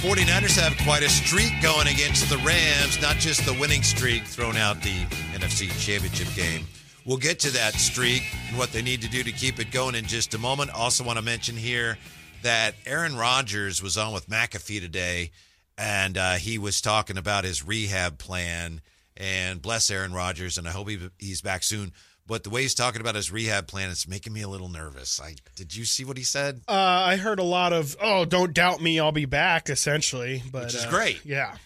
49ers have quite a streak going against the Rams, not just the winning streak thrown out the NFC Championship game. We'll get to that streak and what they need to do to keep it going in just a moment. Also, want to mention here that Aaron Rodgers was on with McAfee today, and uh, he was talking about his rehab plan. And bless Aaron Rodgers, and I hope he, he's back soon. But the way he's talking about his rehab plan, it's making me a little nervous. I did you see what he said? Uh, I heard a lot of "Oh, don't doubt me, I'll be back," essentially, but Which is uh, great. Yeah,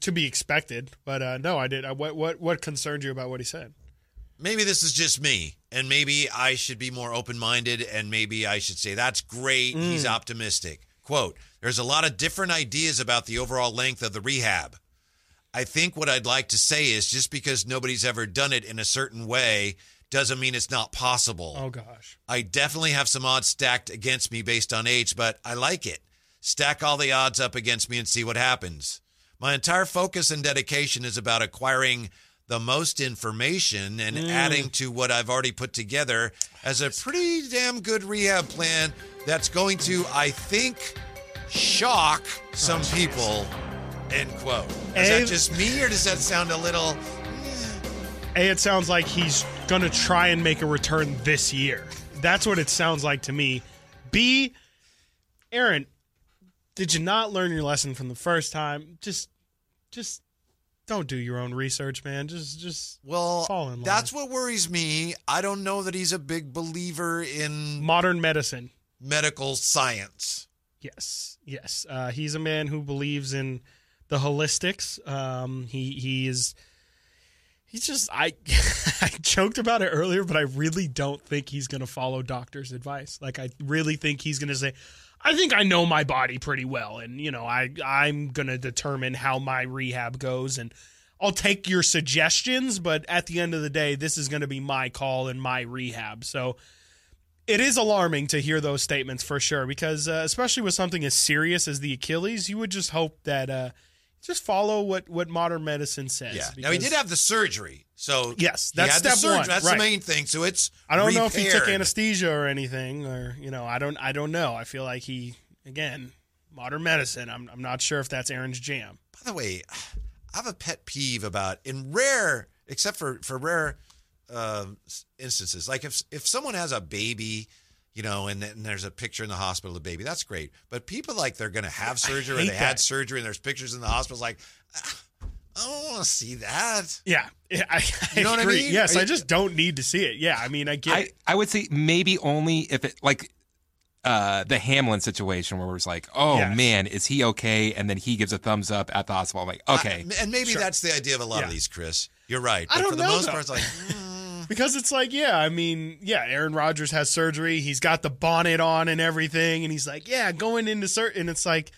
to be expected. But uh, no, I did. I, what what what concerned you about what he said? maybe this is just me and maybe I should be more open minded and maybe I should say that's great. He's optimistic. Quote, there's a lot of different ideas about the overall length of the rehab. I think what I'd like to say is just because nobody's ever done it in a certain way doesn't mean it's not possible. Oh gosh, I definitely have some odds stacked against me based on age, but I like it. Stack all the odds up against me and see what happens. My entire focus and dedication is about acquiring the most information and mm. adding to what I've already put together as a pretty damn good rehab plan that's going to, I think, shock some oh, people. End quote. Is Eh. that just me or does that sound a little a it sounds like he's gonna try and make a return this year. That's what it sounds like to me. B, Aaron, did you not learn your lesson from the first time? Just, just don't do your own research, man. Just, just Well, Fall in line. that's what worries me. I don't know that he's a big believer in modern medicine. medical science. Yes, yes. Uh, he's a man who believes in the holistics. Um, he he is. He's just I I joked about it earlier, but I really don't think he's to follow doctor's advice. Like I really think he's to say, I think I know my body pretty well, and you know I I'm to determine how my rehab goes, and I'll take your suggestions, but at the end of the day, this is going to be my call and my rehab. So it is alarming to hear those statements for sure because uh, especially with something as serious as the achilles you would just hope that uh, just follow what, what modern medicine says Yeah. Now he did have the surgery, so Yes, that's step surgery. one, That's right. the main thing. So it's i don't know if he took anesthesia or anything or you know i don't i don't know i feel like he again modern medicine i'm, I'm not sure if that's aaron's jam By the way, I have a pet peeve about in rare, except for for rare uh, instances, like if if someone has a baby. You know, and, then there's a picture in the hospital of the baby. That's great. But people like they're going to have surgery or hate they had surgery and there's pictures in the hospital. It's like, ah, I don't want to see that. yeah I, I You know what I agree. mean? yes I- i just don't need to see it yeah i mean i get I, I would say maybe only if it like uh, the Hamlin situation where it was like, oh Yes. man, is he okay? And then he gives a thumbs up at the hospital. I'm like, okay, I- and maybe Sure. that's the idea of a lot of these, Chris. You're right. I But don't for the know, most though. part, it's like, mm, Because it's like, yeah, I mean, yeah, Aaron Rodgers has surgery. He's got the bonnet on and everything, and he's like, yeah, going into certain. And it's like,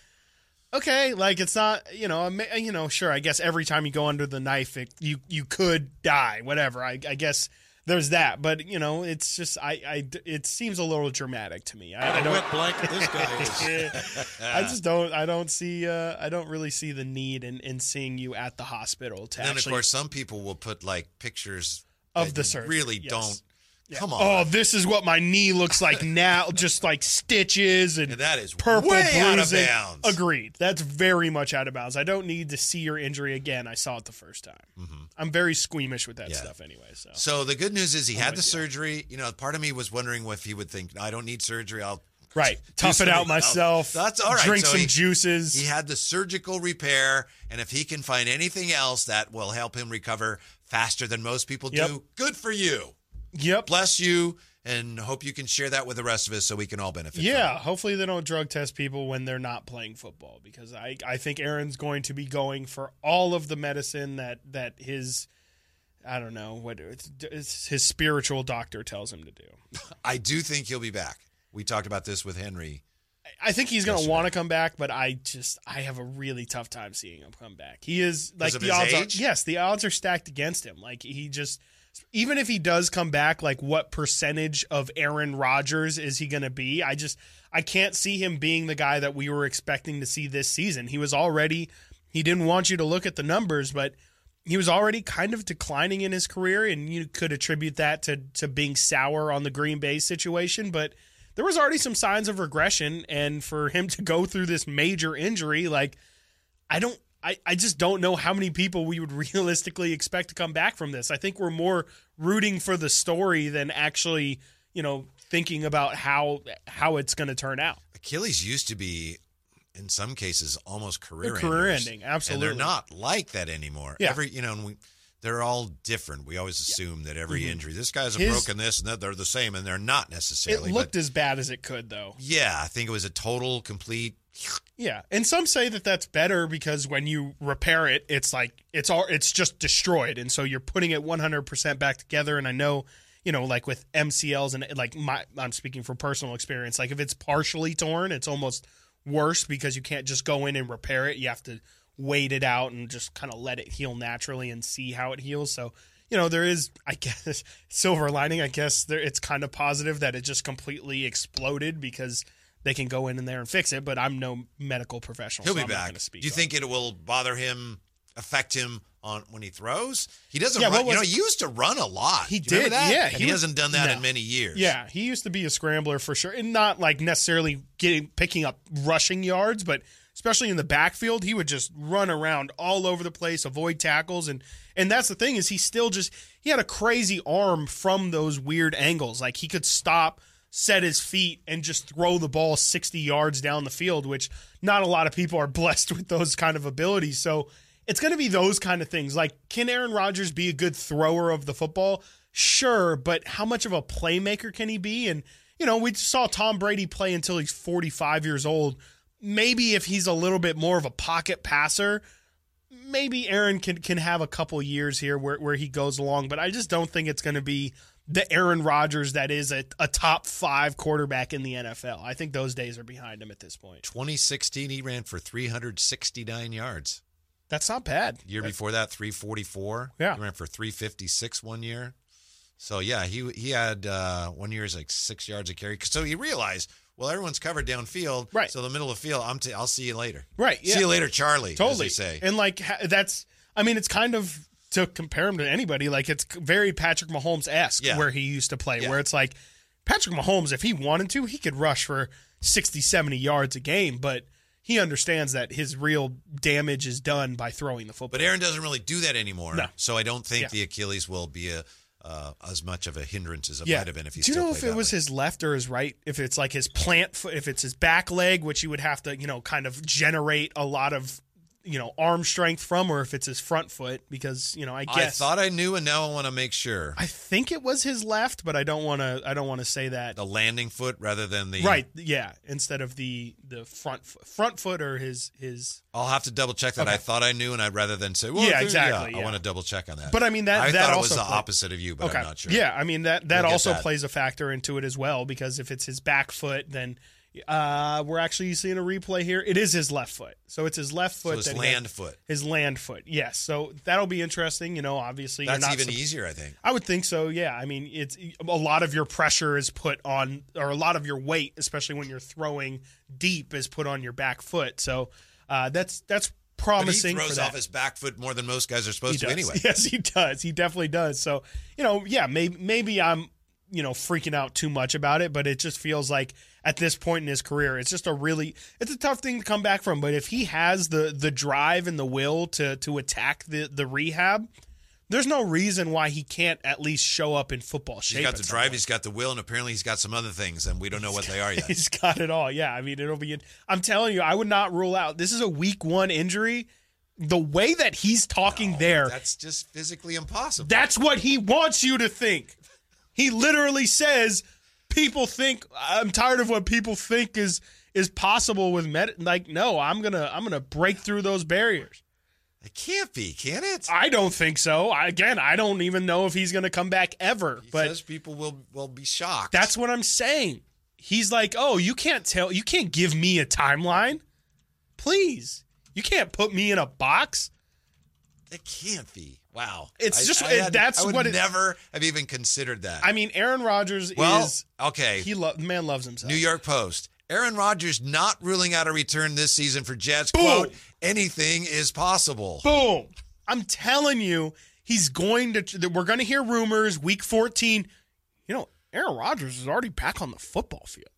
okay, like it's not, you know, you know, sure. I guess every time you go under the knife, it, you you could die, whatever. I, I guess there's that, but you know, it's just, I, I, it seems a little dramatic to me. I, I don't. Wet blanket this guy is. I just don't. I don't see. Uh, I don't really see the need in, in seeing you at the hospital to And then, of course, some people will put like pictures Of the surgery, Really yes. don't. Yeah. Come on. Oh, this is what my knee looks like now. just like stitches and, And that is purple way out of bounds. Agreed. That's very much out of bounds. I don't need to see your injury again. I saw it the first time. I'm very squeamish with that Mm-hmm. Yeah. stuff anyway. So So the good news is he had the you. surgery. You know, part of me was wondering if he would think, I don't need surgery. I'll right, tough it out else. Oh, myself. That's all right. Drink So some he- juices. He had the surgical repair, and if he can find anything else that will help him recover faster than most people Yep. do, good for you. yep. Bless you, and hope you can share that with the rest of us so we can all benefit. Yeah, hopefully they don't drug test people when they're not playing football because I, I think Aaron's going to be going for all of the medicine that that his I don't know what it's, it's his spiritual doctor tells him to do. I do think he'll be back. We talked about this with Henry. I think he's going to want to come back, but I just I have a really tough time seeing him come back. He is like the odds age? are yes, the odds are stacked against him. Like he just even if he does come back, like what percentage of Aaron Rodgers is he going to be? I just I can't see him being the guy that we were expecting to see this season. He was already he didn't want you to look at the numbers, but he was already kind of declining in his career, and you could attribute that to to being sour on the Green Bay situation, but there was already some signs of regression, and for him to go through this major injury, like I don't. I, I just don't know how many people we would realistically expect to come back from this. I think we're more rooting for the story than actually, you know, thinking about how how it's going to turn out. Achilles used to be, in some cases, almost career career ending. absolutely. and they're not like that anymore. Yeah. Every you know, and we, they're all different. We always assume that every injury, this guy's a Mm-hmm. His- broken this and that they're the same, and they're not necessarily. It looked but as bad as it could, though. yeah, I think it was a total, complete. Yeah, and some say that that's better because when you repair it, it's like it's all it's just destroyed, and so you're putting it 100% back together. And I know, you know, like with MCLs and like my, I'm speaking from personal experience. Like if it's partially torn, it's almost worse because you can't just go in and repair it. You have to wait it out and just kind of let it heal naturally and see how it heals. So. You know, there is, I guess, silver lining. I guess there, it's kind of positive that it just completely exploded because they can go in and there and fix it. But I'm no medical professional. He'll so be I'm back. Do you think it will bother him, affect him on when he throws? He doesn't Yeah, run. You know, he used to run a lot. He did, that? yeah, he he, hasn't done that no. in many years. Yeah, he used to be a scrambler for sure, and not like necessarily getting picking up rushing yards, but especially in the backfield, he would just run around all over the place, avoid tackles, and and that's the thing is he still just he had a crazy arm from those weird angles, like he could stop. Set his feet and just throw the ball 60 yards down the field, which not a lot of people are blessed with those kind of abilities. So it's going to be those kind of things. Like, can Aaron Rodgers be a good thrower of the football? Sure, but how much of a playmaker can he be? And, you know, we saw Tom Brady play until he's 45 years old. Maybe if he's a little bit more of a pocket passer, maybe Aaron can, can have a couple years here where, where he goes along, but I just don't think it's going to be the Aaron Rodgers that is a, a top five quarterback in the NFL. I think those days are behind him at this point. 2016, he ran for 369 yards. That's not bad. Year before that, 344. Yeah. He ran for 356 one year. So yeah, he he had uh, one year is like six yards of carry. So he realized, well, everyone's covered downfield. Right. So the middle of the field, I'm t- I'll see you later. Right. See you later, Charlie. totally say. and like that's i mean it's kind of to compare him to anybody like it's very patrick mahomes-esque Yeah. where he used to play Yeah. where it's like patrick mahomes if he wanted to he could rush for 60 70 yards a game but he understands that his real damage is done by throwing the football But Aaron doesn't really do that anymore. No. So I don't think Yeah. the Achilles will be a uh, as much of a hindrance as it yeah. might have been if he Do you know if it was way. his left or his right? If it's like his plant foot, if it's his back leg, which you would have to, you know, kind of generate a lot of, you know, arm strength from, or if it's his front foot, because you know, I guess I thought I knew, and now I want to make sure. I think it was his left, but I don't want to. I don't want to say that. the landing foot rather than the Right? Yeah. Instead of the the front foot, front foot or his his. I'll have to double check that. Okay. I thought I knew, and I'd rather than say, well, Yeah, exactly, I yeah. want to double check on that. But I mean that I that thought it was the play- opposite of you, but okay. I'm not sure. Yeah, I mean that that We'll also that. plays a factor into it as well because if it's his back foot, then uh, we're actually seeing a replay here. It is his left foot, so it's his left So foot. his that land had- foot. his land foot. Yes, so that'll be interesting. You know, obviously That's you're not even easier, I think. I would think so. Yeah. I mean, it's a lot of your pressure is put on, or a lot of your weight, especially when you're throwing deep, is put on your back foot. So uh, that's that's But he promising. throws off his back foot more than most guys are supposed to anyway. Yes, he does. He definitely does. So you know, yeah, maybe maybe I'm you know freaking out too much about it, but it just feels like at this point in his career, it's just a really it's a tough thing to come back from. But if he has the the drive and the will to to attack the the rehab. There's no reason why he can't at least show up in football shape. He's got the drive, point. he's got the will, and apparently he's got some other things, and we don't know what they are yet. He's got it all. Yeah, I mean, it'll be. I'm telling you, I would not rule out. This is a week one injury. The way that he's talking there, That's just physically impossible. that's what he wants you to think. He literally says, "People think I'm tired of what people think is is possible with med." Like, no, I'm gonna I'm gonna break through those barriers. it can't be, can it? I don't think so. I, again, I don't even know if he's gonna come back ever. He but says people will will be shocked. That's what I'm saying. He's like, "Oh, you can't tell, you can't give me a timeline. Please. You can't put me in a box." it can't be. Wow, It's I- just- I had- that's I would what it- never have even considered that. I mean, Aaron Rodgers well, is okay. he lo- man loves himself. New York Post. Aaron Rodgers not ruling out a return this season for Jets. Boom. Quote, anything is possible. Boom. I'm telling you, he's going to we're going to hear rumors week 14. You know, Aaron Rodgers is already back on the football field.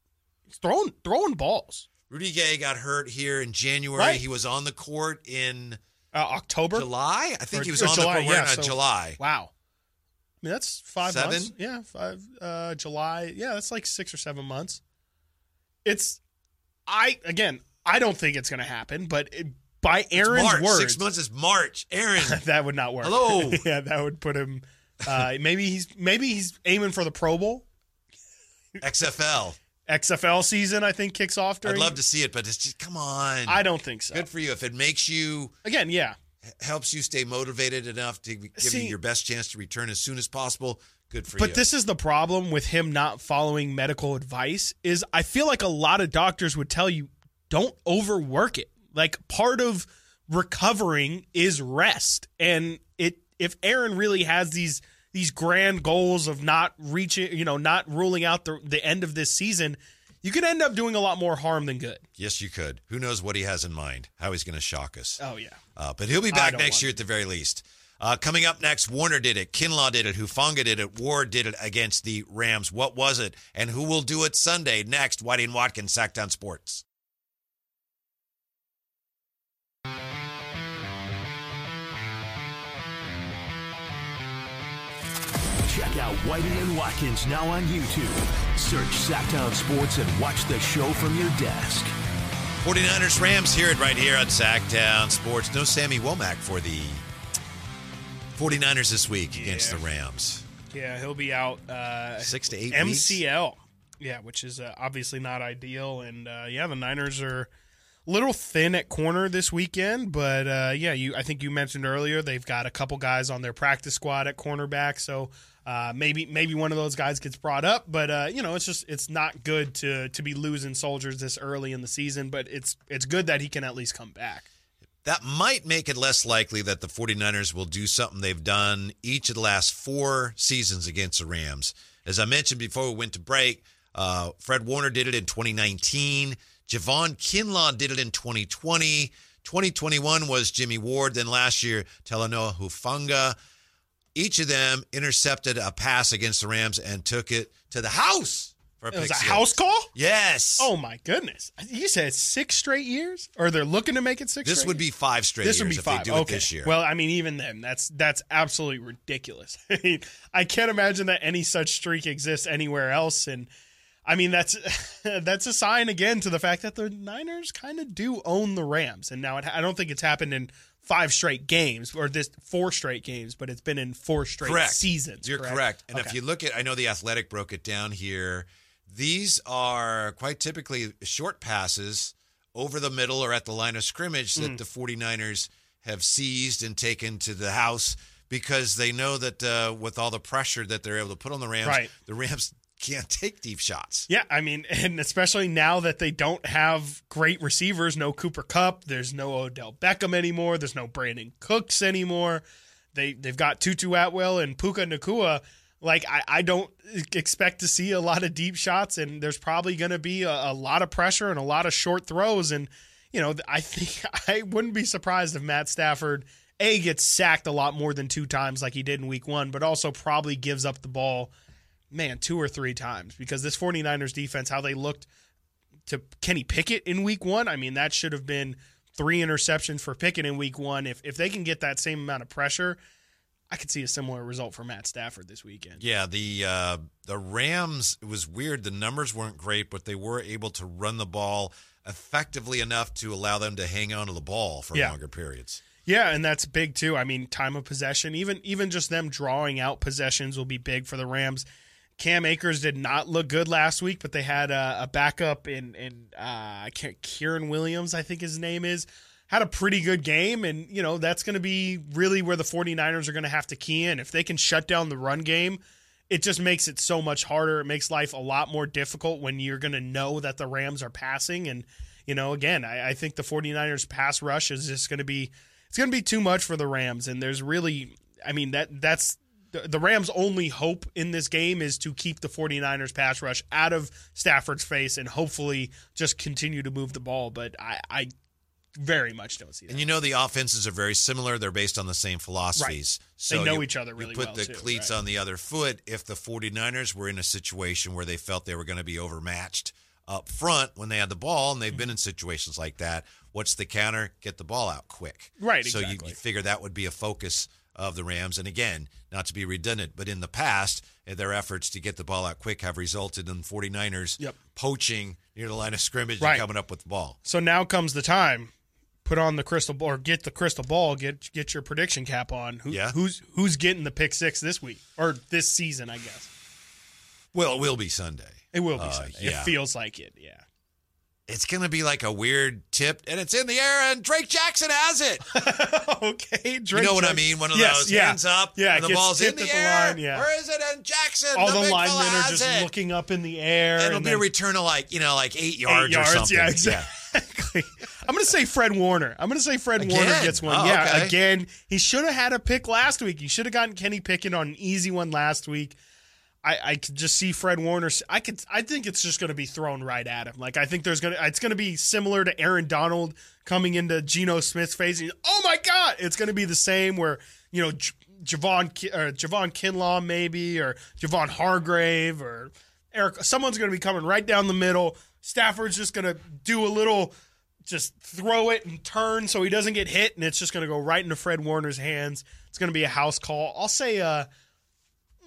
He's throwing throwing balls. Rudy Gay got hurt here in January. Right. He was on the court in Uh, October. July. I think Or- he was on July, the court yeah, in so- July. Wow. I mean, that's five Seven? months. Yeah, five. Uh, July. Yeah, that's like six or seven months. It's, I again, I don't think it's going to happen, but it, by Aaron's words, Six months is March. Aaron. that would not work. Hello. yeah, that would put him. Uh, maybe he's maybe he's aiming for the Pro Bowl. XFL. XFL season, I think, kicks off during. I'd love to see it, but it's just come on. I don't think so. Good for you. If it makes you Again, yeah, helps you stay motivated enough to give See- you your best chance to return as soon as possible, good for But you. But this is the problem with him not following medical advice is I feel like a lot of doctors would tell you don't overwork it. Like part of recovering is rest. And it if Aaron really has these these grand goals of not reaching, you know, not ruling out the the end of this season, you could end up doing a lot more harm than good. yes, you could. Who knows what he has in mind? How he's going to shock us? Oh yeah. Uh, but he'll be back next year at the very least. Uh, coming up next, Warner did it, Kinlaw did it, Hufanga did it, Ward did it against the Rams. What was it, and who will do it Sunday? Next, Whitey and Watkins, Sactown Sports. Check out Whitey and Watkins now on YouTube. Search Sactown Sports and watch the show from your desk. 49ers Rams, hear it right here on Sactown Sports. No Sammy Womack for the 49ers this week against the Rams. Yeah, he'll be out uh Six to eight weeks. MCL. Yeah, which is uh, obviously not ideal. And uh, yeah, the Niners are a little thin at corner this weekend, but uh, yeah, you I think you mentioned earlier they've got a couple guys on their practice squad at cornerback, so uh, maybe maybe one of those guys gets brought up. But uh, you know, it's just it's not good to to be losing soldiers this early in the season. But it's it's good that he can at least come back. That might make it less likely that the 49ers will do something they've done each of the last four seasons against the Rams. As I mentioned before we went to break, uh, Fred Warner did it in 2019. Javon Kinlaw did it in 2020. 2021 was Jimmy Ward. Then last year, Talanoa Hufanga. Each of them intercepted a pass against the Rams and took it to the house for a It was a six. house call. Yes. Oh my goodness! You said six straight years, or they're looking to make it six. this would years? be five straight this years would be if five. they do okay. it this year. Well, I mean, even then, that's that's absolutely ridiculous. I mean, I can't imagine that any such streak exists anywhere else. And I mean, that's that's a sign again to the fact that the Niners kind of do own the Rams. And now it, I don't think it's happened in five straight games or this four straight games, but it's been in four straight correct. seasons. You're correct. correct. And if you look at, I know the Athletic broke it down here. These are quite typically short passes over the middle or at the line of scrimmage Mm. that the 49ers have seized and taken to the house because they know that uh, with all the pressure that they're able to put on the Rams, Right. the Rams can't take deep shots. Yeah, I mean, and especially now that they don't have great receivers, no Cooper Kupp, there's no Odell Beckham anymore, there's no Brandin Cooks anymore. They they've got Tutu Atwell and Puka Nacua. Like I, I don't expect to see a lot of deep shots, and there's probably going to be a, a lot of pressure and a lot of short throws. And you know, I think I wouldn't be surprised if Matt Stafford a gets sacked a lot more than two times like he did in Week One, but also probably gives up the ball man, two or three times because this 49ers defense, how they looked to Kenny Pickett in week one, I mean, that should have been three interceptions for Pickett in week one. If, if they can get that same amount of pressure, I could see a similar result for Matt Stafford this weekend. Yeah, the uh, the Rams. It was weird. The numbers weren't great, but they were able to run the ball effectively enough to allow them to hang on to the ball for Yeah. longer periods. Yeah, and that's big too. I mean, time of possession, even even just them drawing out possessions will be big for the Rams. Cam Akers did not look good last week, but they had a, a backup in in uh, Kyren Williams, I think his name is, had a pretty good game, and you know that's going to be really where the 49ers are going to have to key in. If they can shut down the run game, it just makes it so much harder. It makes life a lot more difficult when you're going to know that the Rams are passing. And, you know, again, I, I think the 49ers pass rush is just going to be, it's going to be too much for the Rams. And there's really, I mean, that that's the, the Rams' only hope in this game is to keep the 49ers pass rush out of Stafford's face and hopefully just continue to move the ball. But I, I very much don't see that. And you know the offenses are very similar. They're based on the same philosophies. So know you- each other really well. you put well, the too, cleats right. on the other foot if the 49ers were in a situation where they felt they were going to be overmatched up front when they had the ball, and they've been in mm-hmm. situations like that. What's the counter? Get the ball out quick. Right, So you, you figure that would be a focus of the Rams. And again, not to be redundant, but in the past, eh, their efforts to get the ball out quick have resulted in 49ers Yep. poaching near the line of scrimmage Right. and coming up with the ball. So now comes the time. Put on the crystal ball, or get the crystal ball. Get get your prediction cap on. Who, Yeah. Who's who's getting the pick six this week or this season? I guess Well, it will be Sunday. it will be. Uh, Sunday. yeah. It feels like it. Yeah. It's going to be like a weird tip, and it's in the air, and Drake Jackson has it. okay. Drake. you know what I mean? One of Yes, those yeah. hands up, Yeah, and the ball's in the at the air. line, yeah. Where is it? And Jackson, All the, the, linemen are just it. looking up in the air. And it'll and be a return of like you know, like eight eight yards, or something. Yeah, exactly. I'm going to say Fred Warner. I'm going to say Fred Warner gets one. Oh, yeah, okay. again. He should have had a pick last week. He should have gotten Kenny Pickett on an easy one last week. I, I could just see Fred Warner. I could. I think it's just going to be thrown right at him. Like I think there's to. It's going to be similar to Aaron Donald coming into Geno Smith's face. And, oh my God! It's going to be the same where you know J- Javon or Javon Kinlaw maybe or Javon Hargrave or Eric. Someone's going to be coming right down the middle. Stafford's just going to do a little. Just throw it and turn so he doesn't get hit, and it's just going to go right into Fred Warner's hands. It's going to be a house call. I'll say, uh,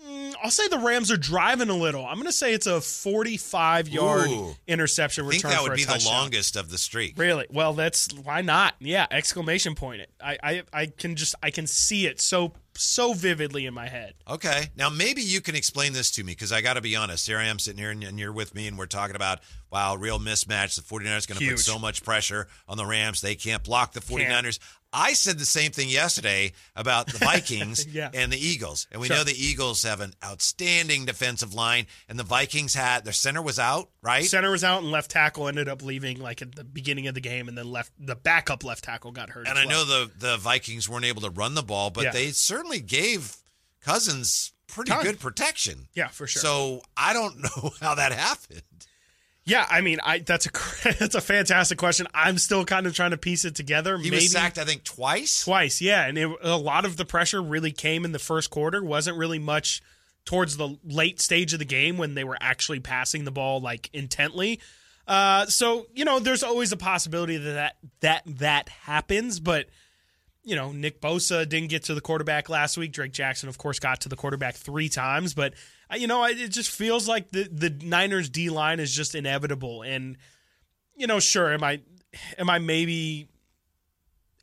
Mm, I'll say the Rams are driving a little. I'm going to say it's a 45 yard Ooh. interception I think return that would be the longest of the streak. Really? Well, that's why not? Yeah! Exclamation point! It. I, I I can just I can see it so so vividly in my head. Okay. Now, maybe you can explain this to me because I got to be honest. Here I am sitting here and, and you're with me, and we're talking about, wow, real mismatch. The 49ers going to put so much pressure on the Rams. They can't block the 49ers. I said the same thing yesterday about the Vikings Yeah. and the Eagles. And we Sure. know the Eagles have an outstanding defensive line, and the Vikings had their center was out, right? Center was out and left tackle ended up leaving like at the beginning of the game, and then left the backup left tackle got hurt. And I know the, the Vikings weren't able to run the ball, but Yeah. they certainly gave Cousins pretty Ton. good protection. Yeah, for sure. So I don't know how that happened. Yeah, I mean, I that's a that's a fantastic question. I'm still kind of trying to piece it together. He Maybe was sacked, I think, twice. twice, yeah, and it, a lot of the pressure really came in the first quarter. wasn't really much towards the late stage of the game when they were actually passing the ball like intently. Uh, so you know, there's always a possibility that that that, that happens, but. You know, Nick Bosa didn't get to the quarterback last week. Drake Jackson, of course, got to the quarterback three times. But uh, you know, it just feels like the the Niners D line is just inevitable. And you know, sure, am I am I maybe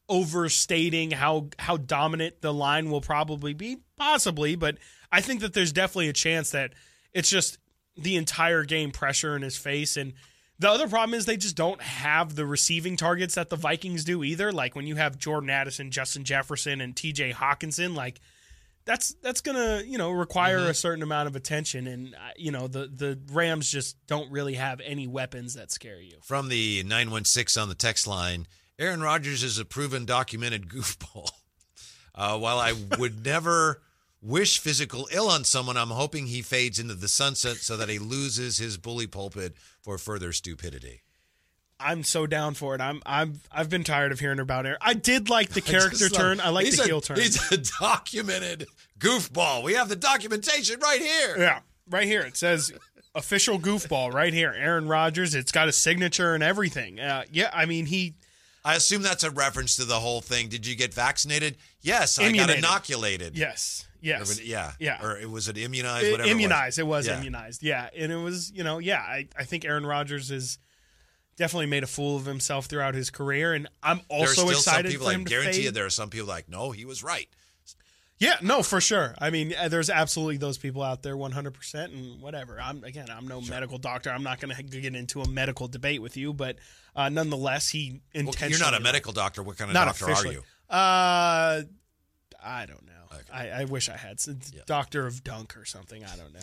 overstating how how dominant the line will probably be? Possibly, but I think that there's definitely a chance that it's just the entire game pressure in his face and the other problem is they just don't have the receiving targets that the Vikings do either. Like when you have Jordan Addison, Justin Jefferson, and T.J. Hockenson, like that's that's gonna you know require a certain amount of attention, and uh, you know the the Rams just don't really have any weapons that scare you. From the 916 on the text line, Aaron Rodgers is a proven documented goofball. Uh, while I would never wish physical ill on someone, I'm hoping he fades into the sunset so that he loses his bully pulpit for further stupidity. I'm so down for it. I'm I'm I've been tired of hearing about it. I did like the character love- turn. I like the a- heel turn. He's a documented goofball. We have the documentation right here. Yeah, right here it says official goofball right here. Aaron Rodgers. It's got a signature and everything. Uh, yeah, I mean he I assume that's a reference to the whole thing. Did you get vaccinated? Yes, I got inoculated. yes yes was yeah, yeah. Or it was it immunized? I- Whatever. immunized. It was, Yeah. immunized. Yeah, and it was you know yeah. I I think Aaron Rodgers has definitely made a fool of himself throughout his career, and I'm There are also still excited some people. for I him to guarantee you, there are some people like, no, he was right. Yeah, no, for sure. I mean, uh, there's absolutely those people out there, 100%, and whatever. I'm again, I'm no medical doctor. I'm not going to get into a medical debate with you, but uh, nonetheless, he Well, you're not a medical doctor. What kind of doctor officially. are you? Uh, I don't know. I, I wish I had S- doctor of dunk or something. I don't know.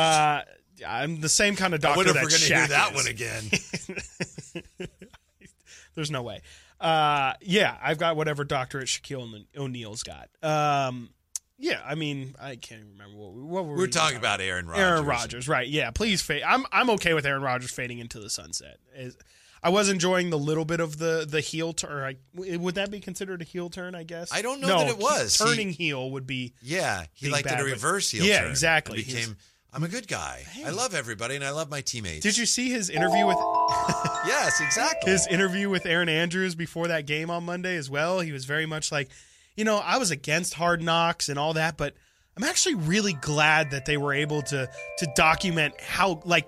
Uh, I'm the same kind of I doctor wonder if that we're going to hear that is. one again. There's no way. Uh, yeah, I've got whatever doctorate Shaquille O'Neal's got. Um, yeah, I mean, I can't even remember what we, what were We're we talking about Aaron Rodgers. Aaron Rodgers, right? Yeah, please fade. I'm I'm okay with Aaron Rodgers fading into the sunset. Is- I was enjoying the little bit of the the heel turn. Would that be considered a heel turn? I guess I don't know no, that it was. He- Turning heel would be Yeah, he liked like did a reverse heel Yeah, turn. exactly. It became. I'm a good guy. I love everybody and I love my teammates. Did you see his interview with Yes, exactly. his interview with Erin Andrews before that game on Monday as well? He was very much like, you know, I was against hard knocks and all that, but I'm actually really glad that they were able to to document how like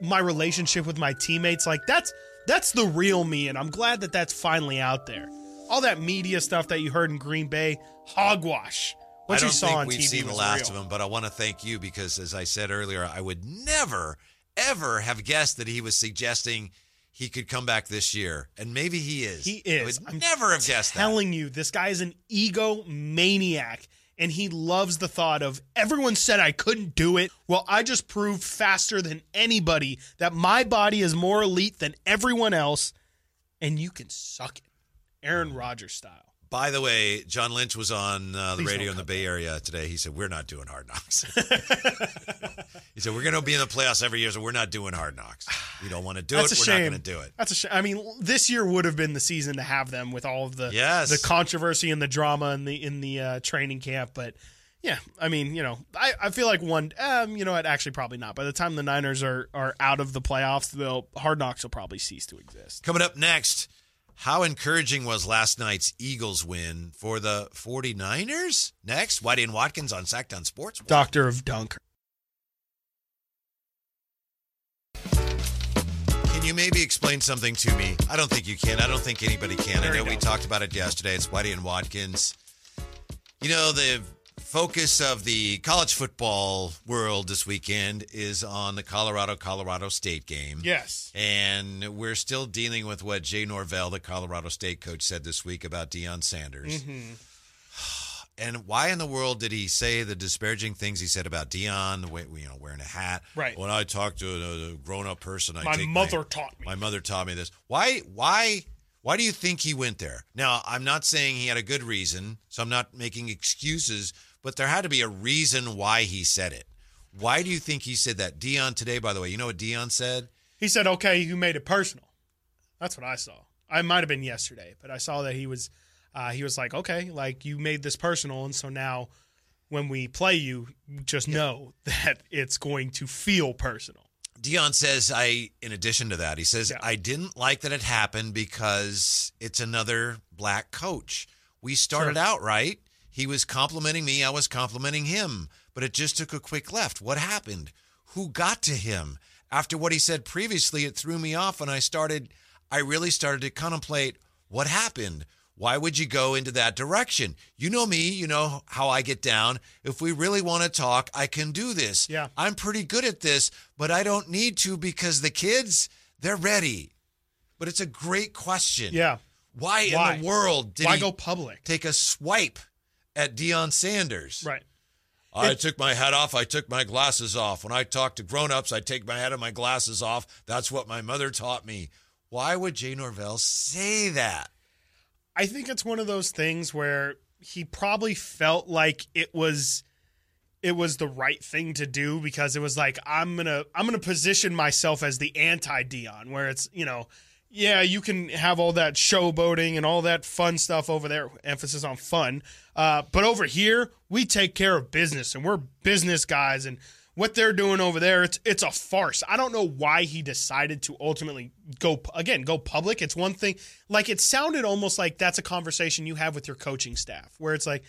my relationship with my teammates. Like that's that's the real me, and I'm glad that that's finally out there. All that media stuff that you heard in Green Bay, hogwash. What I you don't saw think on we've TV seen the last real. of him, but I want to thank you because, as I said earlier, I would never, ever have guessed that he was suggesting he could come back this year, and maybe he is. He I is. would I'm never have guessed that. telling you, this guy is an ego maniac, and he loves the thought of everyone said I couldn't do it. Well, I just proved faster than anybody that my body is more elite than everyone else, and you can suck it. Aaron Rodgers style. By the way, John Lynch was on uh, the Please radio in the Bay Area today. He said, "We're not doing hard knocks." he said, "We're going to be in the playoffs every year, so we're not doing hard knocks. We don't want to do That's it. a We're shame. not going to do it." That's a shame. I mean, this year would have been the season to have them with all of the Yes. the controversy and the drama in the in the uh, training camp, but. Yeah, I mean, you know, I, I feel like one, um, you know what, actually probably not. By the time the Niners are, are out of the playoffs, they'll Hard Knocks will probably cease to exist. Coming up next, how encouraging was last night's Eagles win for the 49ers? Next, Whitey and Watkins on Sactown Sports. Doctor of Dunk. Can you maybe explain something to me? I don't think you can. I don't think anybody can. I know we talked about it yesterday. It's Whitey and Watkins. You know, the focus of the college football world this weekend is on the Colorado Colorado State game. Yes. And we're still dealing with what Jay Norvell, the Colorado State coach, said this week about Deion Sanders. Mm-hmm. And why in the world did he say the disparaging things he said about Deion, the way you know wearing a hat? Right. When I talk to a, grown-up person, I My mother taught me. My mother taught me this. Why? Why? Why do you think he went there? Now, I'm not saying he had a good reason, so I'm not making excuses. But there had to be a reason why he said it. Why do you think he said that? Deion today, by the way, you know what Deion said? He said, okay, you made it personal. That's what I saw. I might have been yesterday, but I saw that he was, uh, he was like, okay, like you made this personal. And so now when we play you, just know that it's going to feel personal. Deion says, I, in addition to that, he says, Yeah. I didn't like that it happened because it's another black coach. We started Sure. out right. He was complimenting me. I was complimenting him, but it just took a quick left. What happened? Who got to him? After what he said previously, it threw me off, and I started, I really started to contemplate what happened. Why would you go into that direction? You know me, you know how I get down. If we really want to talk, I can do this. Yeah. I'm pretty good at this, but I don't need to because the kids, they're ready. But it's a great question. Yeah. Why, Why? in the world did Why he go public? take a swipe at Deion Sanders? Right. I took my hat off. I took my glasses off. When I talk to grown-ups, I take my hat and my glasses off. That's what my mother taught me. Why would Jay Norvell say that? I think it's one of those things where he probably felt like it was it was the right thing to do because it was like I'm going to I'm going to position myself as the anti Deion where it's, you know, yeah, you can have all that showboating and all that fun stuff over there, emphasis on fun. Uh, but over here, we take care of business and we're business guys and what they're doing over there, it's it's a farce. I don't know why he decided to ultimately go again, go public. It's one thing like it sounded almost like that's a conversation you have with your coaching staff where it's like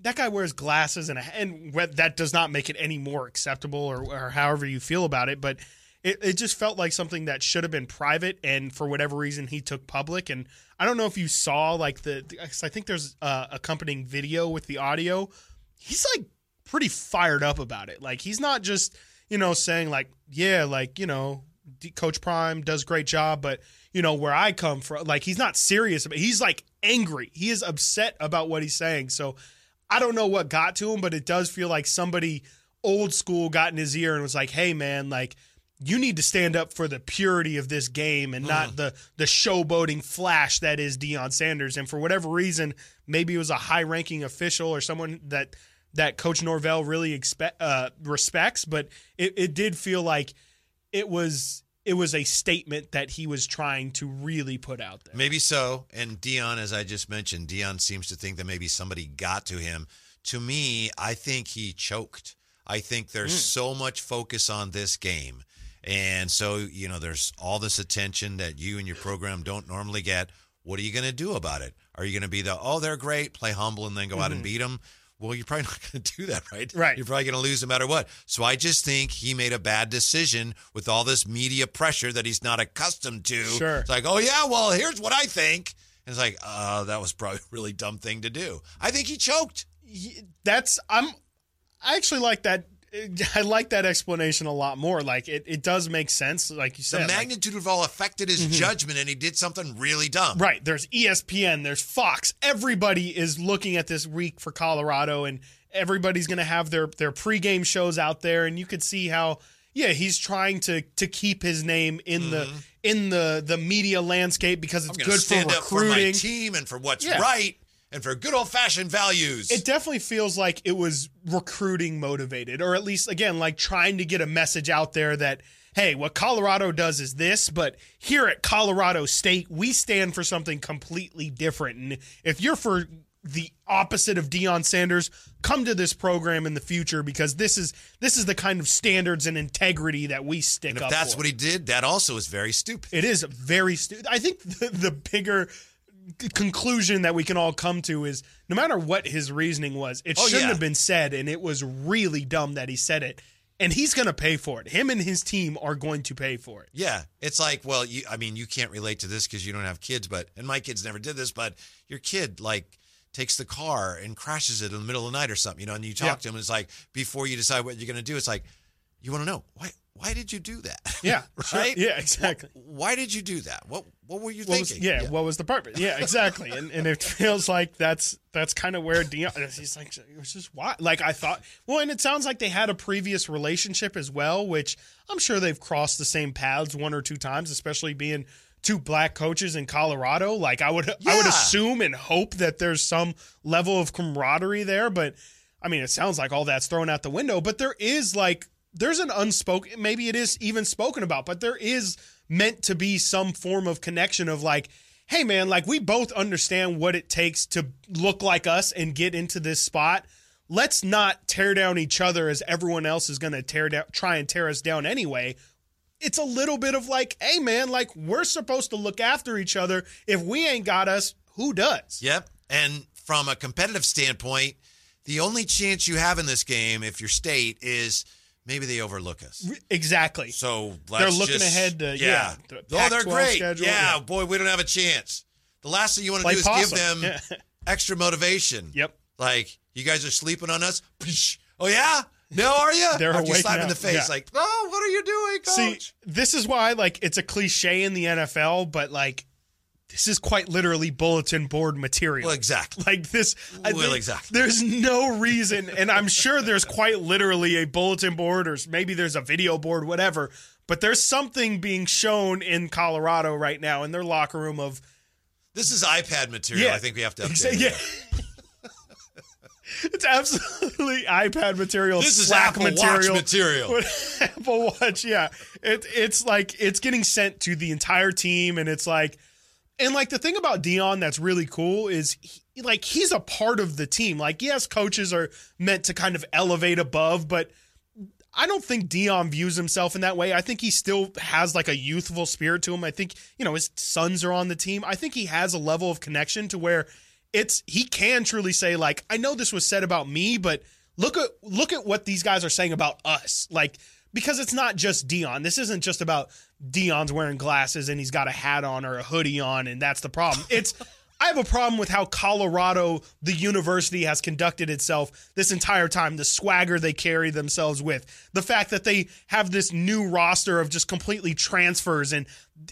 that guy wears glasses and a, and that does not make it any more acceptable or, or however you feel about it, but it, it just felt like something that should have been private and for whatever reason he took public and I don't know if you saw like the I think there's uh, accompanying video with the audio. He's like pretty fired up about it. Like he's not just you know saying like yeah like you know Coach Prime does great job, but you know where I come from, like he's not serious about. He's like angry. He is upset about what he's saying. So I don't know what got to him, but it does feel like somebody old school got in his ear and was like, "Hey man, like." You need to stand up for the purity of this game and not the the showboating flash that is Deion Sanders. And for whatever reason, maybe it was a high ranking official or someone that that Coach Norvell really expect uh, respects, but it, it did feel like it was it was a statement that he was trying to really put out there. Maybe so. And Deion, as I just mentioned, Deion seems to think that maybe somebody got to him. To me, I think he choked. I think there's so much focus on this game. And so, you know, there's all this attention that you and your program don't normally get. What are you going to do about it? Are you going to be the, oh, they're great, play humble, and then go out and mm-hmm. beat them? Well, you're probably not going to do that, right? Right. You're probably going to lose no matter what. So I just think he made a bad decision with all this media pressure that he's not accustomed to. Sure. It's like, oh, yeah, well, here's what I think. And it's like, oh, that was probably a really dumb thing to do. I think he choked. That's I'm. I actually like that. I like that explanation a lot more. Like it, it does make sense. Like you The said, like- magnitude of all affected his judgment, and he did something really dumb. Right. There's ESPN, there's Fox. Everybody is looking at this week for Colorado and everybody's going to have their their pregame shows out there and you could see how yeah, he's trying to to keep his name in the in the the media landscape because it's Mm-hmm. I'm going to good for up for my recruiting. team and for what's Yeah. right and for good old fashioned values. it definitely feels like it was recruiting motivated or at least again like trying to get a message out there that hey what colorado does is this but here at colorado state we stand for something completely different and if you're for the opposite of Deion Sanders come to this program in the future because this is this is the kind of standards and integrity that we stick and if up that's for. what he did, that also is very stupid. It is very stupid. I think the, the bigger conclusion that we can all come to is no matter what his reasoning was, it Oh, shouldn't yeah. have been said, and it was really dumb that he said it. And he's going to pay for it. Him and his team are going to pay for it. Yeah, it's like, well, you, I mean, you can't relate to this because you don't have kids, but and my kids never did this, but your kid like takes the car and crashes it in the middle of the night or something, you know, and you talk Yeah. to him, and it's like before you decide what you're going to do, it's like you want to know why why did you do that? Yeah, sure. right? Yeah, exactly. Why did you do that? What what were you What was, thinking? yeah, what was the purpose? Yeah, exactly. and and it feels like that's that's kind of where Deion. He's like, it was just why. Like I thought. Well, and it sounds like they had a previous relationship as well, which I'm sure they've crossed the same paths one or two times, especially being two black coaches in Colorado. Like I would, I would assume and hope that there's some level of camaraderie there, but. I mean, it sounds like all that's thrown out the window, but there is like there's an unspoken maybe it is even spoken about, but there is meant to be some form of connection of like, hey man, like we both understand what it takes to look like us and get into this spot. Let's not tear down each other as everyone else is going to tear down try and tear us down anyway. It's a little bit of like, hey man, like we're supposed to look after each other. If we ain't got us, who does? Yep. And from a competitive standpoint, the only chance you have in this game, if you're state, is maybe they overlook us. Exactly. So They're looking just- ahead to- yeah, the oh, they're great. schedule, yeah, yeah. boy, we don't have a chance. The last thing you want to do is possum. give them Yeah. extra motivation. Yep. Like you guys are sleeping on us. Oh yeah. No, are you? They're After you awake slap in the face, Yeah. like, oh, what are you doing, coach? See, this is why like it's a cliche in the NFL, but like this is quite literally bulletin board material. well, exactly. Like this, I Well, think exactly. There's no reason, and I'm sure there's quite literally a bulletin board, or maybe there's a video board, whatever. But there's something being shown in Colorado right now in their locker room of This is iPad material. Yeah. I think we have to update. Exa- yeah. it's absolutely iPad material. This is Slack Apple Watch material. material. Apple Watch, yeah. It, it's like it's getting sent to the entire team, and it's like, and like the thing about Deion that's really cool is he, like he's a part of the team. Like, yes, coaches are meant to kind of elevate above, but I don't think Deion views himself in that way. I think he still has like a youthful spirit to him. I think, you know, his sons are on the team. I think he has a level of connection to where it's he can truly say like, I know this was said about me, but look at look at what these guys are saying about us. Like because it's not just Deion. This isn't just about Deion's wearing glasses and he's got a hat on or a hoodie on and that's the problem. It's I have a problem with how Colorado, the university, has conducted itself this entire time. The swagger they carry themselves with, the fact that they have this new roster of just completely transfers, and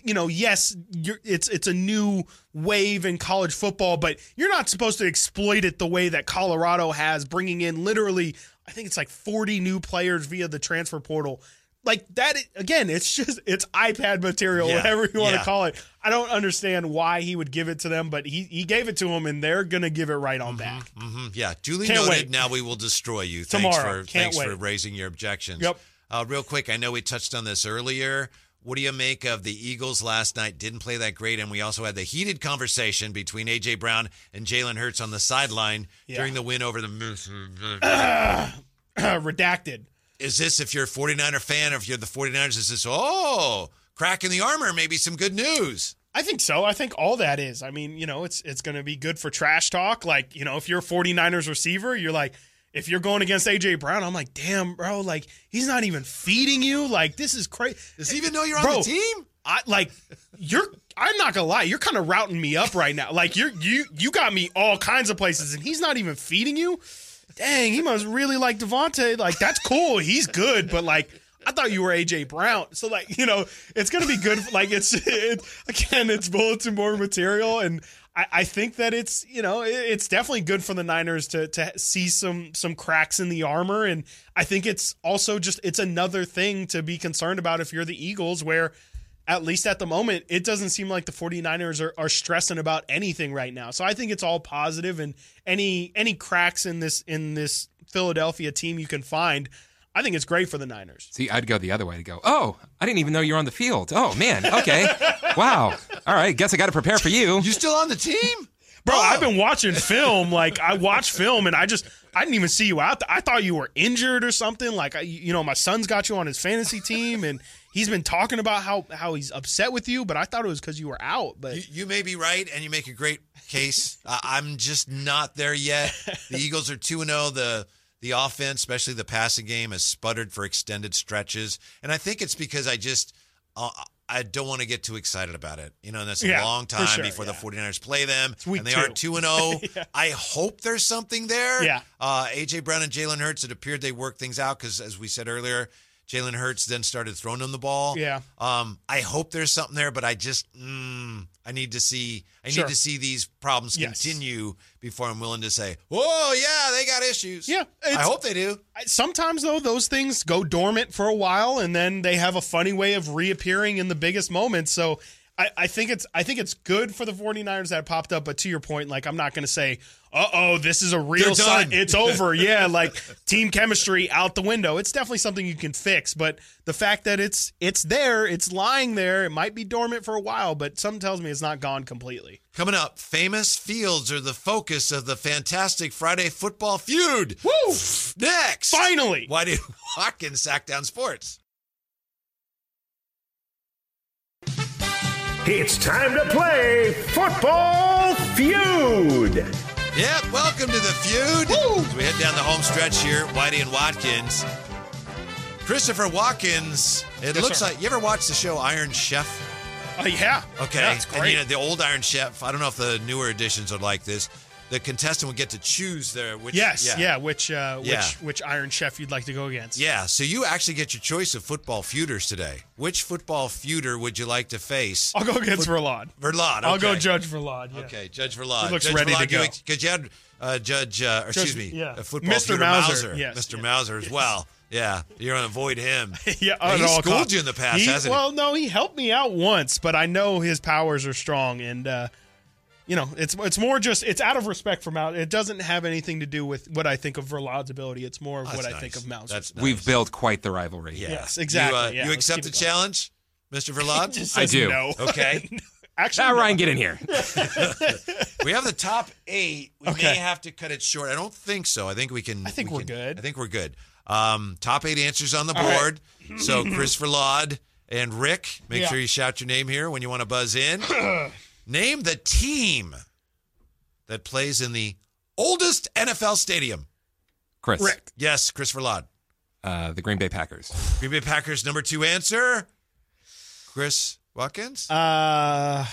you know, yes, it's it's a new wave in college football, but you're not supposed to exploit it the way that Colorado has, bringing in literally, I think it's like 40 new players via the transfer portal. Like that again, it's just it's iPad material, Yeah, whatever you want yeah. to call it. I don't understand why he would give it to them, but he he gave it to them, and they're gonna give it right on back. Mhm, Yeah, duly Can't noted. wait. Now we will destroy you. Thanks Tomorrow. for Can't thanks for raising your objections. Yep. Uh, real quick, I know we touched on this earlier. What do you make of the Eagles last night? Didn't play that great, and we also had the heated conversation between AJ Brown and Jalen Hurts on the sideline Yeah. during the win over the. redacted. Is this if you're a 49er fan or if you're the 49ers, is this, oh, crack in the armor, maybe some good news? I think so. I think all that is. I mean, you know, it's it's going to be good for trash talk. Like, you know, if you're a 49ers receiver, you're like, if you're going against AJ Brown, I'm like, damn, bro, like he's not even feeding you. Like, this is crazy. Does he even know you're on the team? I like you're. I'm not gonna lie. You're kind of routing me up right now. Like you're you you got me all kinds of places, and he's not even feeding you. Dang, he must really like Devontae. Like that's cool. He's good, but like I thought you were AJ Brown. So like you know, it's gonna be good. Like it's it, again, it's bulletin board material, and I, I think that it's you know it- it's definitely good for the Niners to to see some some cracks in the armor, and I think it's also just it's another thing to be concerned about if you're the Eagles, where at least at the moment, it doesn't seem like the 49ers are, are stressing about anything right now. So I think it's all positive and any any cracks in this in this Philadelphia team you can find, I think it's great for the Niners. See, I'd go the other way to go. Oh, I didn't even know you were on the field. Oh man, okay, wow. All right, guess I got to prepare for you. You still on the team? Bro, Oh. I've been watching film. Like I watch film, and I just I didn't even see you out. there. I thought you were injured or something. Like I, you know, my son's got you on his fantasy team, and he's been talking about how how he's upset with you. But I thought it was because you were out. But You, you may be right, and you make a great case. Uh, I'm just not there yet. The Eagles are two and zero. The the offense, especially the passing game, has sputtered for extended stretches, and I think it's because I just uh, I don't want to get too excited about it. You know, and that's a Yeah, long time sure, before yeah. the 49ers play them, and they two. are two and zero. I hope there's something there. Yeah. Uh, AJ Brown and Jalen Hurts. It appeared they worked things out because, as we said earlier. Jalen Hurts then started throwing them the ball. Yeah. Um, I hope there's something there, but I just mm, I need to see I Sure. need to see these problems Yes. continue before I'm willing to say, "Whoa, yeah, they got issues." Yeah, I hope they do. Sometimes though those things go dormant for a while and then they have a funny way of reappearing in the biggest moments so I, I think it's I think it's good for the 49ers that popped up, but to your point, like I'm not gonna say, uh oh, this is a real sign. It's over. yeah, like team chemistry out the window. It's definitely something you can fix, but the fact that it's it's there, it's lying there, it might be dormant for a while, but something tells me it's not gone completely. Coming up, famous fields are the focus of the fantastic Friday football feud. Woo! Next, Finally! why did Watkins Sactown sports? It's time to play Football Feud. Yep, welcome to the feud. As we head down the home stretch here, Whitey and Watkins. Christopher Watkins. It Yes, looks sir. like you ever watched the show Iron Chef? Oh yeah. Okay, Yeah, it's and you know the old Iron Chef. I don't know if the newer editions are like this. The contestant would get to choose their which. yes, yeah. Which uh, Yeah. which which Iron Chef you'd like to go against? Yeah, so you actually get your choice of football feuders today. Which football feuder would you like to face? I'll go against Verlad. Verlad. I'll go. Judge Verlad. Yeah. Okay, Judge Verlad. He looks Judge ready to go. Because you had uh, Judge, uh, or excuse me, yeah. football Mr. Mauser, yes, Mr. yeah. Mauser as well. Yeah, you're going to avoid him. yeah, at he schooled you in the past, He- hasn't he? well, no, he helped me out once, but I know his powers are strong, and uh, you know, it's it's more just it's out of respect for Mauser. It doesn't have anything to do with what I think of Verlad's ability. It's more of That's what I nice. think of Mauser. That's nice. We've built quite the rivalry. Yeah. Yes, exactly. You, uh, Yeah, you accept the challenge, Mr. Verlad? I do. No. Okay. Actually, Ah, no. Ryan, get in here. we have the top eight. We Okay. may have to cut it short. I don't think so. I think we can. I think we we're can- good. I think we're good. Um, top eight answers on the All right. board. so Chris Verlad and Rick, make Yeah. sure you shout your name here when you want to buzz in. Name the team that plays in the oldest NFL stadium. Chris, Rick. Yes, Chris Verlad. Uh, the Green Bay Packers. Green Bay Packers number two answer. Chris Watkins. Uh,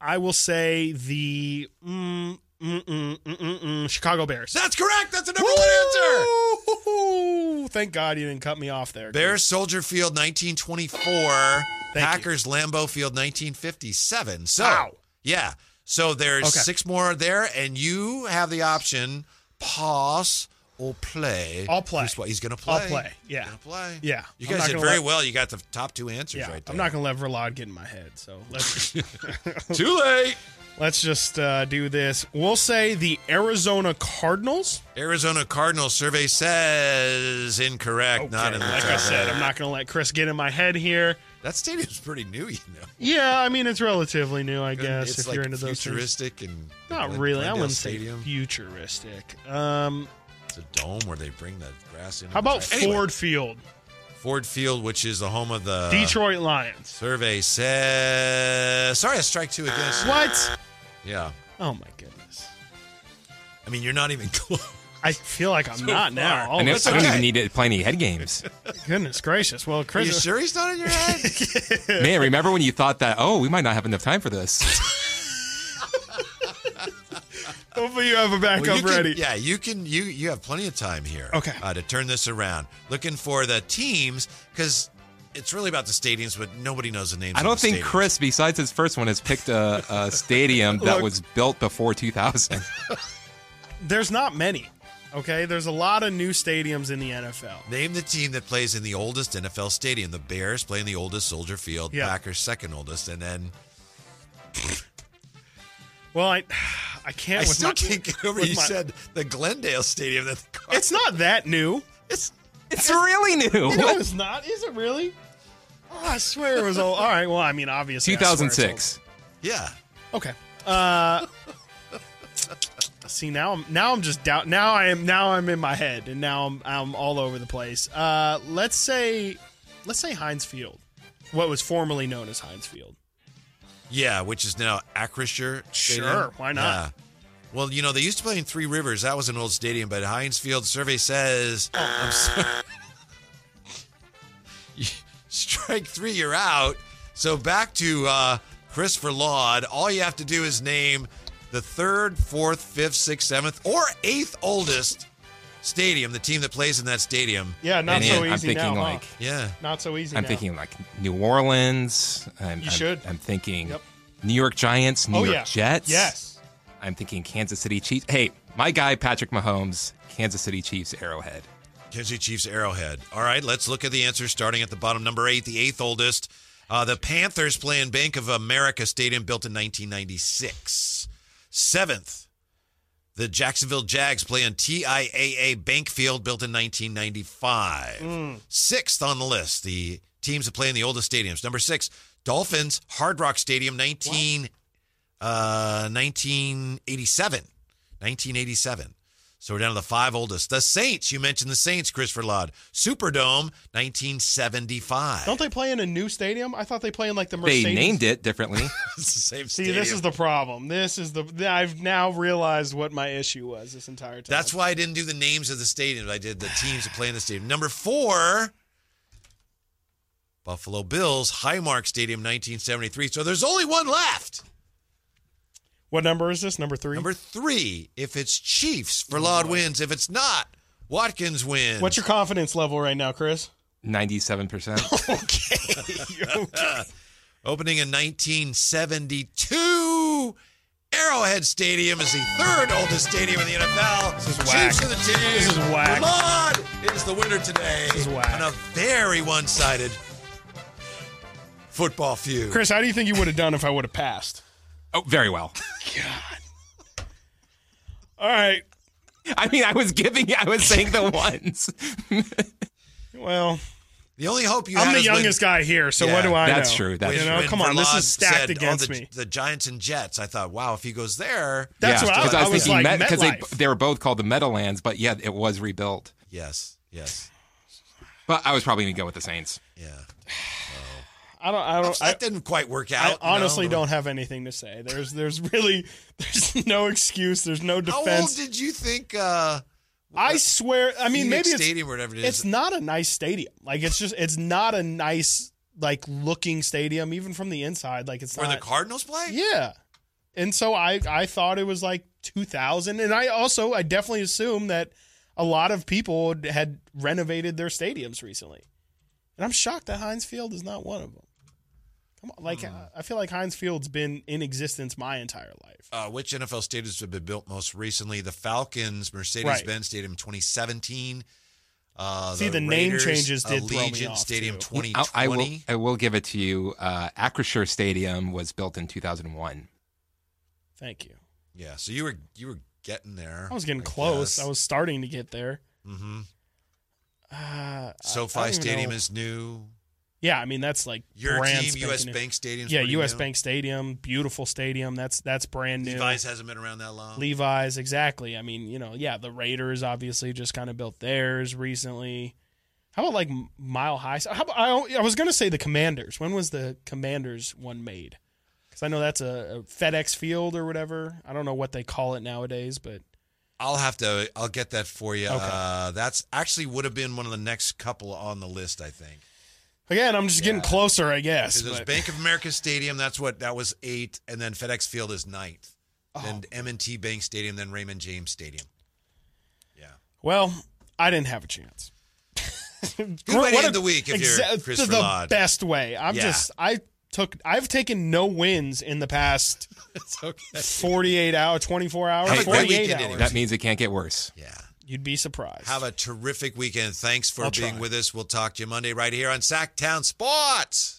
I will say the mm, mm, mm, mm, mm, mm, Chicago Bears. That's correct. That's a number one answer. Thank God you didn't cut me off there. Bears Soldier Field 1924. Thank you. Packers Lambeau Field 1957. So, Wow. yeah. So there's Okay. six more there, and you have the option pass or play. I'll play. What, he's going to play. I'll play, yeah. Going to play. Yeah. You I'm guys did very let- well. You got the top two answers Yeah, right there. I'm not gonna let Verlad get in my head. So let's Too late. let's just uh, do this. We'll say the Arizona Cardinals. Arizona Cardinals survey says incorrect. Not in the like I said. I'm not gonna let Chris get in my head here. That stadium's pretty new, you know. Yeah, I mean it's relatively new, I guess, it's if like you're into those things. futuristic and Not really. I wouldn't Stadium. say futuristic. Um, It's a dome where they bring the grass in. How about Anyway, Ford Field, Ford Field, which is the home of the Detroit Lions? Survey says. Sorry, I strike two against. What? Yeah. Oh my goodness! I mean, you're not even close. I feel like I'm So not now. far. Oh, I, know, I don't okay. even need to play any head games. goodness gracious! Well, Are you Chris, sure he's not in your head? Man, remember when you thought that, oh, we might not have enough time for this? Hopefully you have a backup Well, you can- ready. yeah, you can. You you have plenty of time here. Okay. Uh, to turn this around, looking for the teams because it's really about the stadiums, but nobody knows the names. I don't the think stadiums. Chris, besides his first one, has picked a, a stadium that Look. was built before 2000. There's not many. Okay, there's a lot of new stadiums in the NFL. Name the team that plays in the oldest NFL stadium. The Bears play in the oldest Soldier Field. Yeah. Packers second oldest, and then Well, I, I can't. I with still my- can't get over. with You my- said the Glendale Stadium. That the it's not that new. it's it's really new. No, it's not. Is it really? Oh, I swear it was old. All right. Well, I mean, obviously, I swear it's 2006. yeah. Okay. Uh, see now, I'm now I'm just doubt. Now I am. Now I'm in my head, and now I'm I'm all over the place. Uh, let's say, let's say Heinz Field, what was formerly known as Heinz Field. Yeah, which is now Acrisure. Stadium. Sure, why not? Yeah. Well, you know, they used to play in Three Rivers. That was an old stadium, but Heinz Field survey says I'm sorry. Strike three, you're out. So back to uh, Christopher Laud. All you have to do is name the third, fourth, fifth, sixth, seventh, or eighth oldest stadium, the team that plays in that stadium. Yeah, not And so I'm easy thinking now. huh? like Yeah. Not so easy. I'm now. thinking like New Orleans. I'm, You I'm- should. I'm thinking Yep. New York Giants, New oh York yeah, Jets. Yes. I'm thinking Kansas City Chiefs. Hey, my guy Patrick Mahomes, Kansas City Chiefs, Arrowhead. Kansas City Chiefs Arrowhead. All right, let's look at the answers starting at the bottom. Number eight, the eighth oldest. Uh, the Panthers play in Bank of America Stadium, built in 1996. Seventh, the Jacksonville Jags play in TIAA Bank Field, built in 1995. Sixth on the list, the teams that play in the oldest stadiums. Number six, Dolphins Hard Rock Stadium, 19, uh, 1987. 1987. So we're down to the five oldest. The Saints, you mentioned the Saints, Christopher Laud. Superdome, 1975. Don't they play in a new stadium? I thought they play in like the Mercedes. They named it differently. it's the same See, stadium. this is the problem. This is the. I've now realized what my issue was this entire time. That's why I didn't do the names of the stadiums. I did the teams that play in the stadium. Number four, Buffalo Bills, Highmark Stadium, 1973. So there's only one left. What number is this? Number three. Number three, if it's Chiefs, Verlaud Laud wins. If it's not, Watkins wins. What's your confidence level right now, Chris? 97%. okay. Opening in 1972, Arrowhead Stadium is the third oldest stadium in the NFL. This is Chiefs whack. are the team. This is whack. Vermont is the winner today. This is whack. On a very one-sided football feud. Chris, how do you think you would have done if I would have passed? oh, very well. All right. I mean, I was giving, I was saying the ones. Well, The only hope you I'm had the is when- youngest guy here, so Yeah, what do I know? that's true. That's you know, when come on, this is stacked said, against oh, the, me. The Giants and Jets. I thought, wow, if he goes there, That's what I, because I, I was was thinking like. because they, they were both called the Meadowlands, but yet it was rebuilt. yes, yes, But I was probably going to go with the Saints. yeah. Oh. I don't. I don't. I, that didn't quite work out. I honestly know? don't have anything to say. There's, there's really, there's no excuse. There's no defense. How old did you think? Uh, I swear. I mean, Phoenix maybe it's Stadium or whatever it is. it's not a nice stadium. Like it's just it's not a nice like looking stadium even from the inside. Like it's where not. the Cardinals play. yeah. And so I I thought it was like 2000 and I also I definitely assume that a lot of people had renovated their stadiums recently. And I'm shocked that Heinz Field is not one of them. Come on, like I feel like Heinz Field's been in existence my entire life. Uh, which NFL stadiums have been built most recently? The Falcons, Mercedes-Benz Stadium, 2017. Uh, See, the name Raiders, changes did throw me Allegiant off, Stadium, too. 2020. I, I will. I will give it to you. Uh, Acrisure Stadium was built in 2001. Thank you. Yeah, so you were you were getting there. I was getting close. guess. I was starting to get there. Mhm. Uh, I- I SoFi Stadium know. is new. Yeah, I mean that's like Your brand team, U.S. new. Bank Stadium. Yeah, U.S. Bank Stadium, beautiful stadium. That's that's brand new. Levi's hasn't been around that long. Levi's, exactly. I mean, you know, yeah, the Raiders obviously just kind of built theirs recently. How about like Mile High? How about, I, I was going to say the Commanders. When was the Commanders one made? Because I know that's a, a FedEx Field or whatever. I don't know what they call it nowadays, but I'll have to. I'll get that for you. Okay. Uh, that's actually would have been one of the next couple on the list. I think. Again, I'm just getting closer, I guess. Because it was Bank of America Stadium. That's what that was eight, and then FedEx Field is ninth. Oh. Then M&T Bank Stadium, then Raymond James Stadium. Yeah. Well, I didn't have a chance. Good way to What end a- the week if exa- you're Christopher the Lod. best way. I'm Yeah. just I took I've taken no wins in the past It's okay. 48 hours, 24 hours, Have a great 48 hours. anyway. That means it can't get worse. Yeah. You'd be surprised. Have a terrific weekend. Thanks for I'll being try. with us. We'll talk to you Monday right here on Sactown Sports.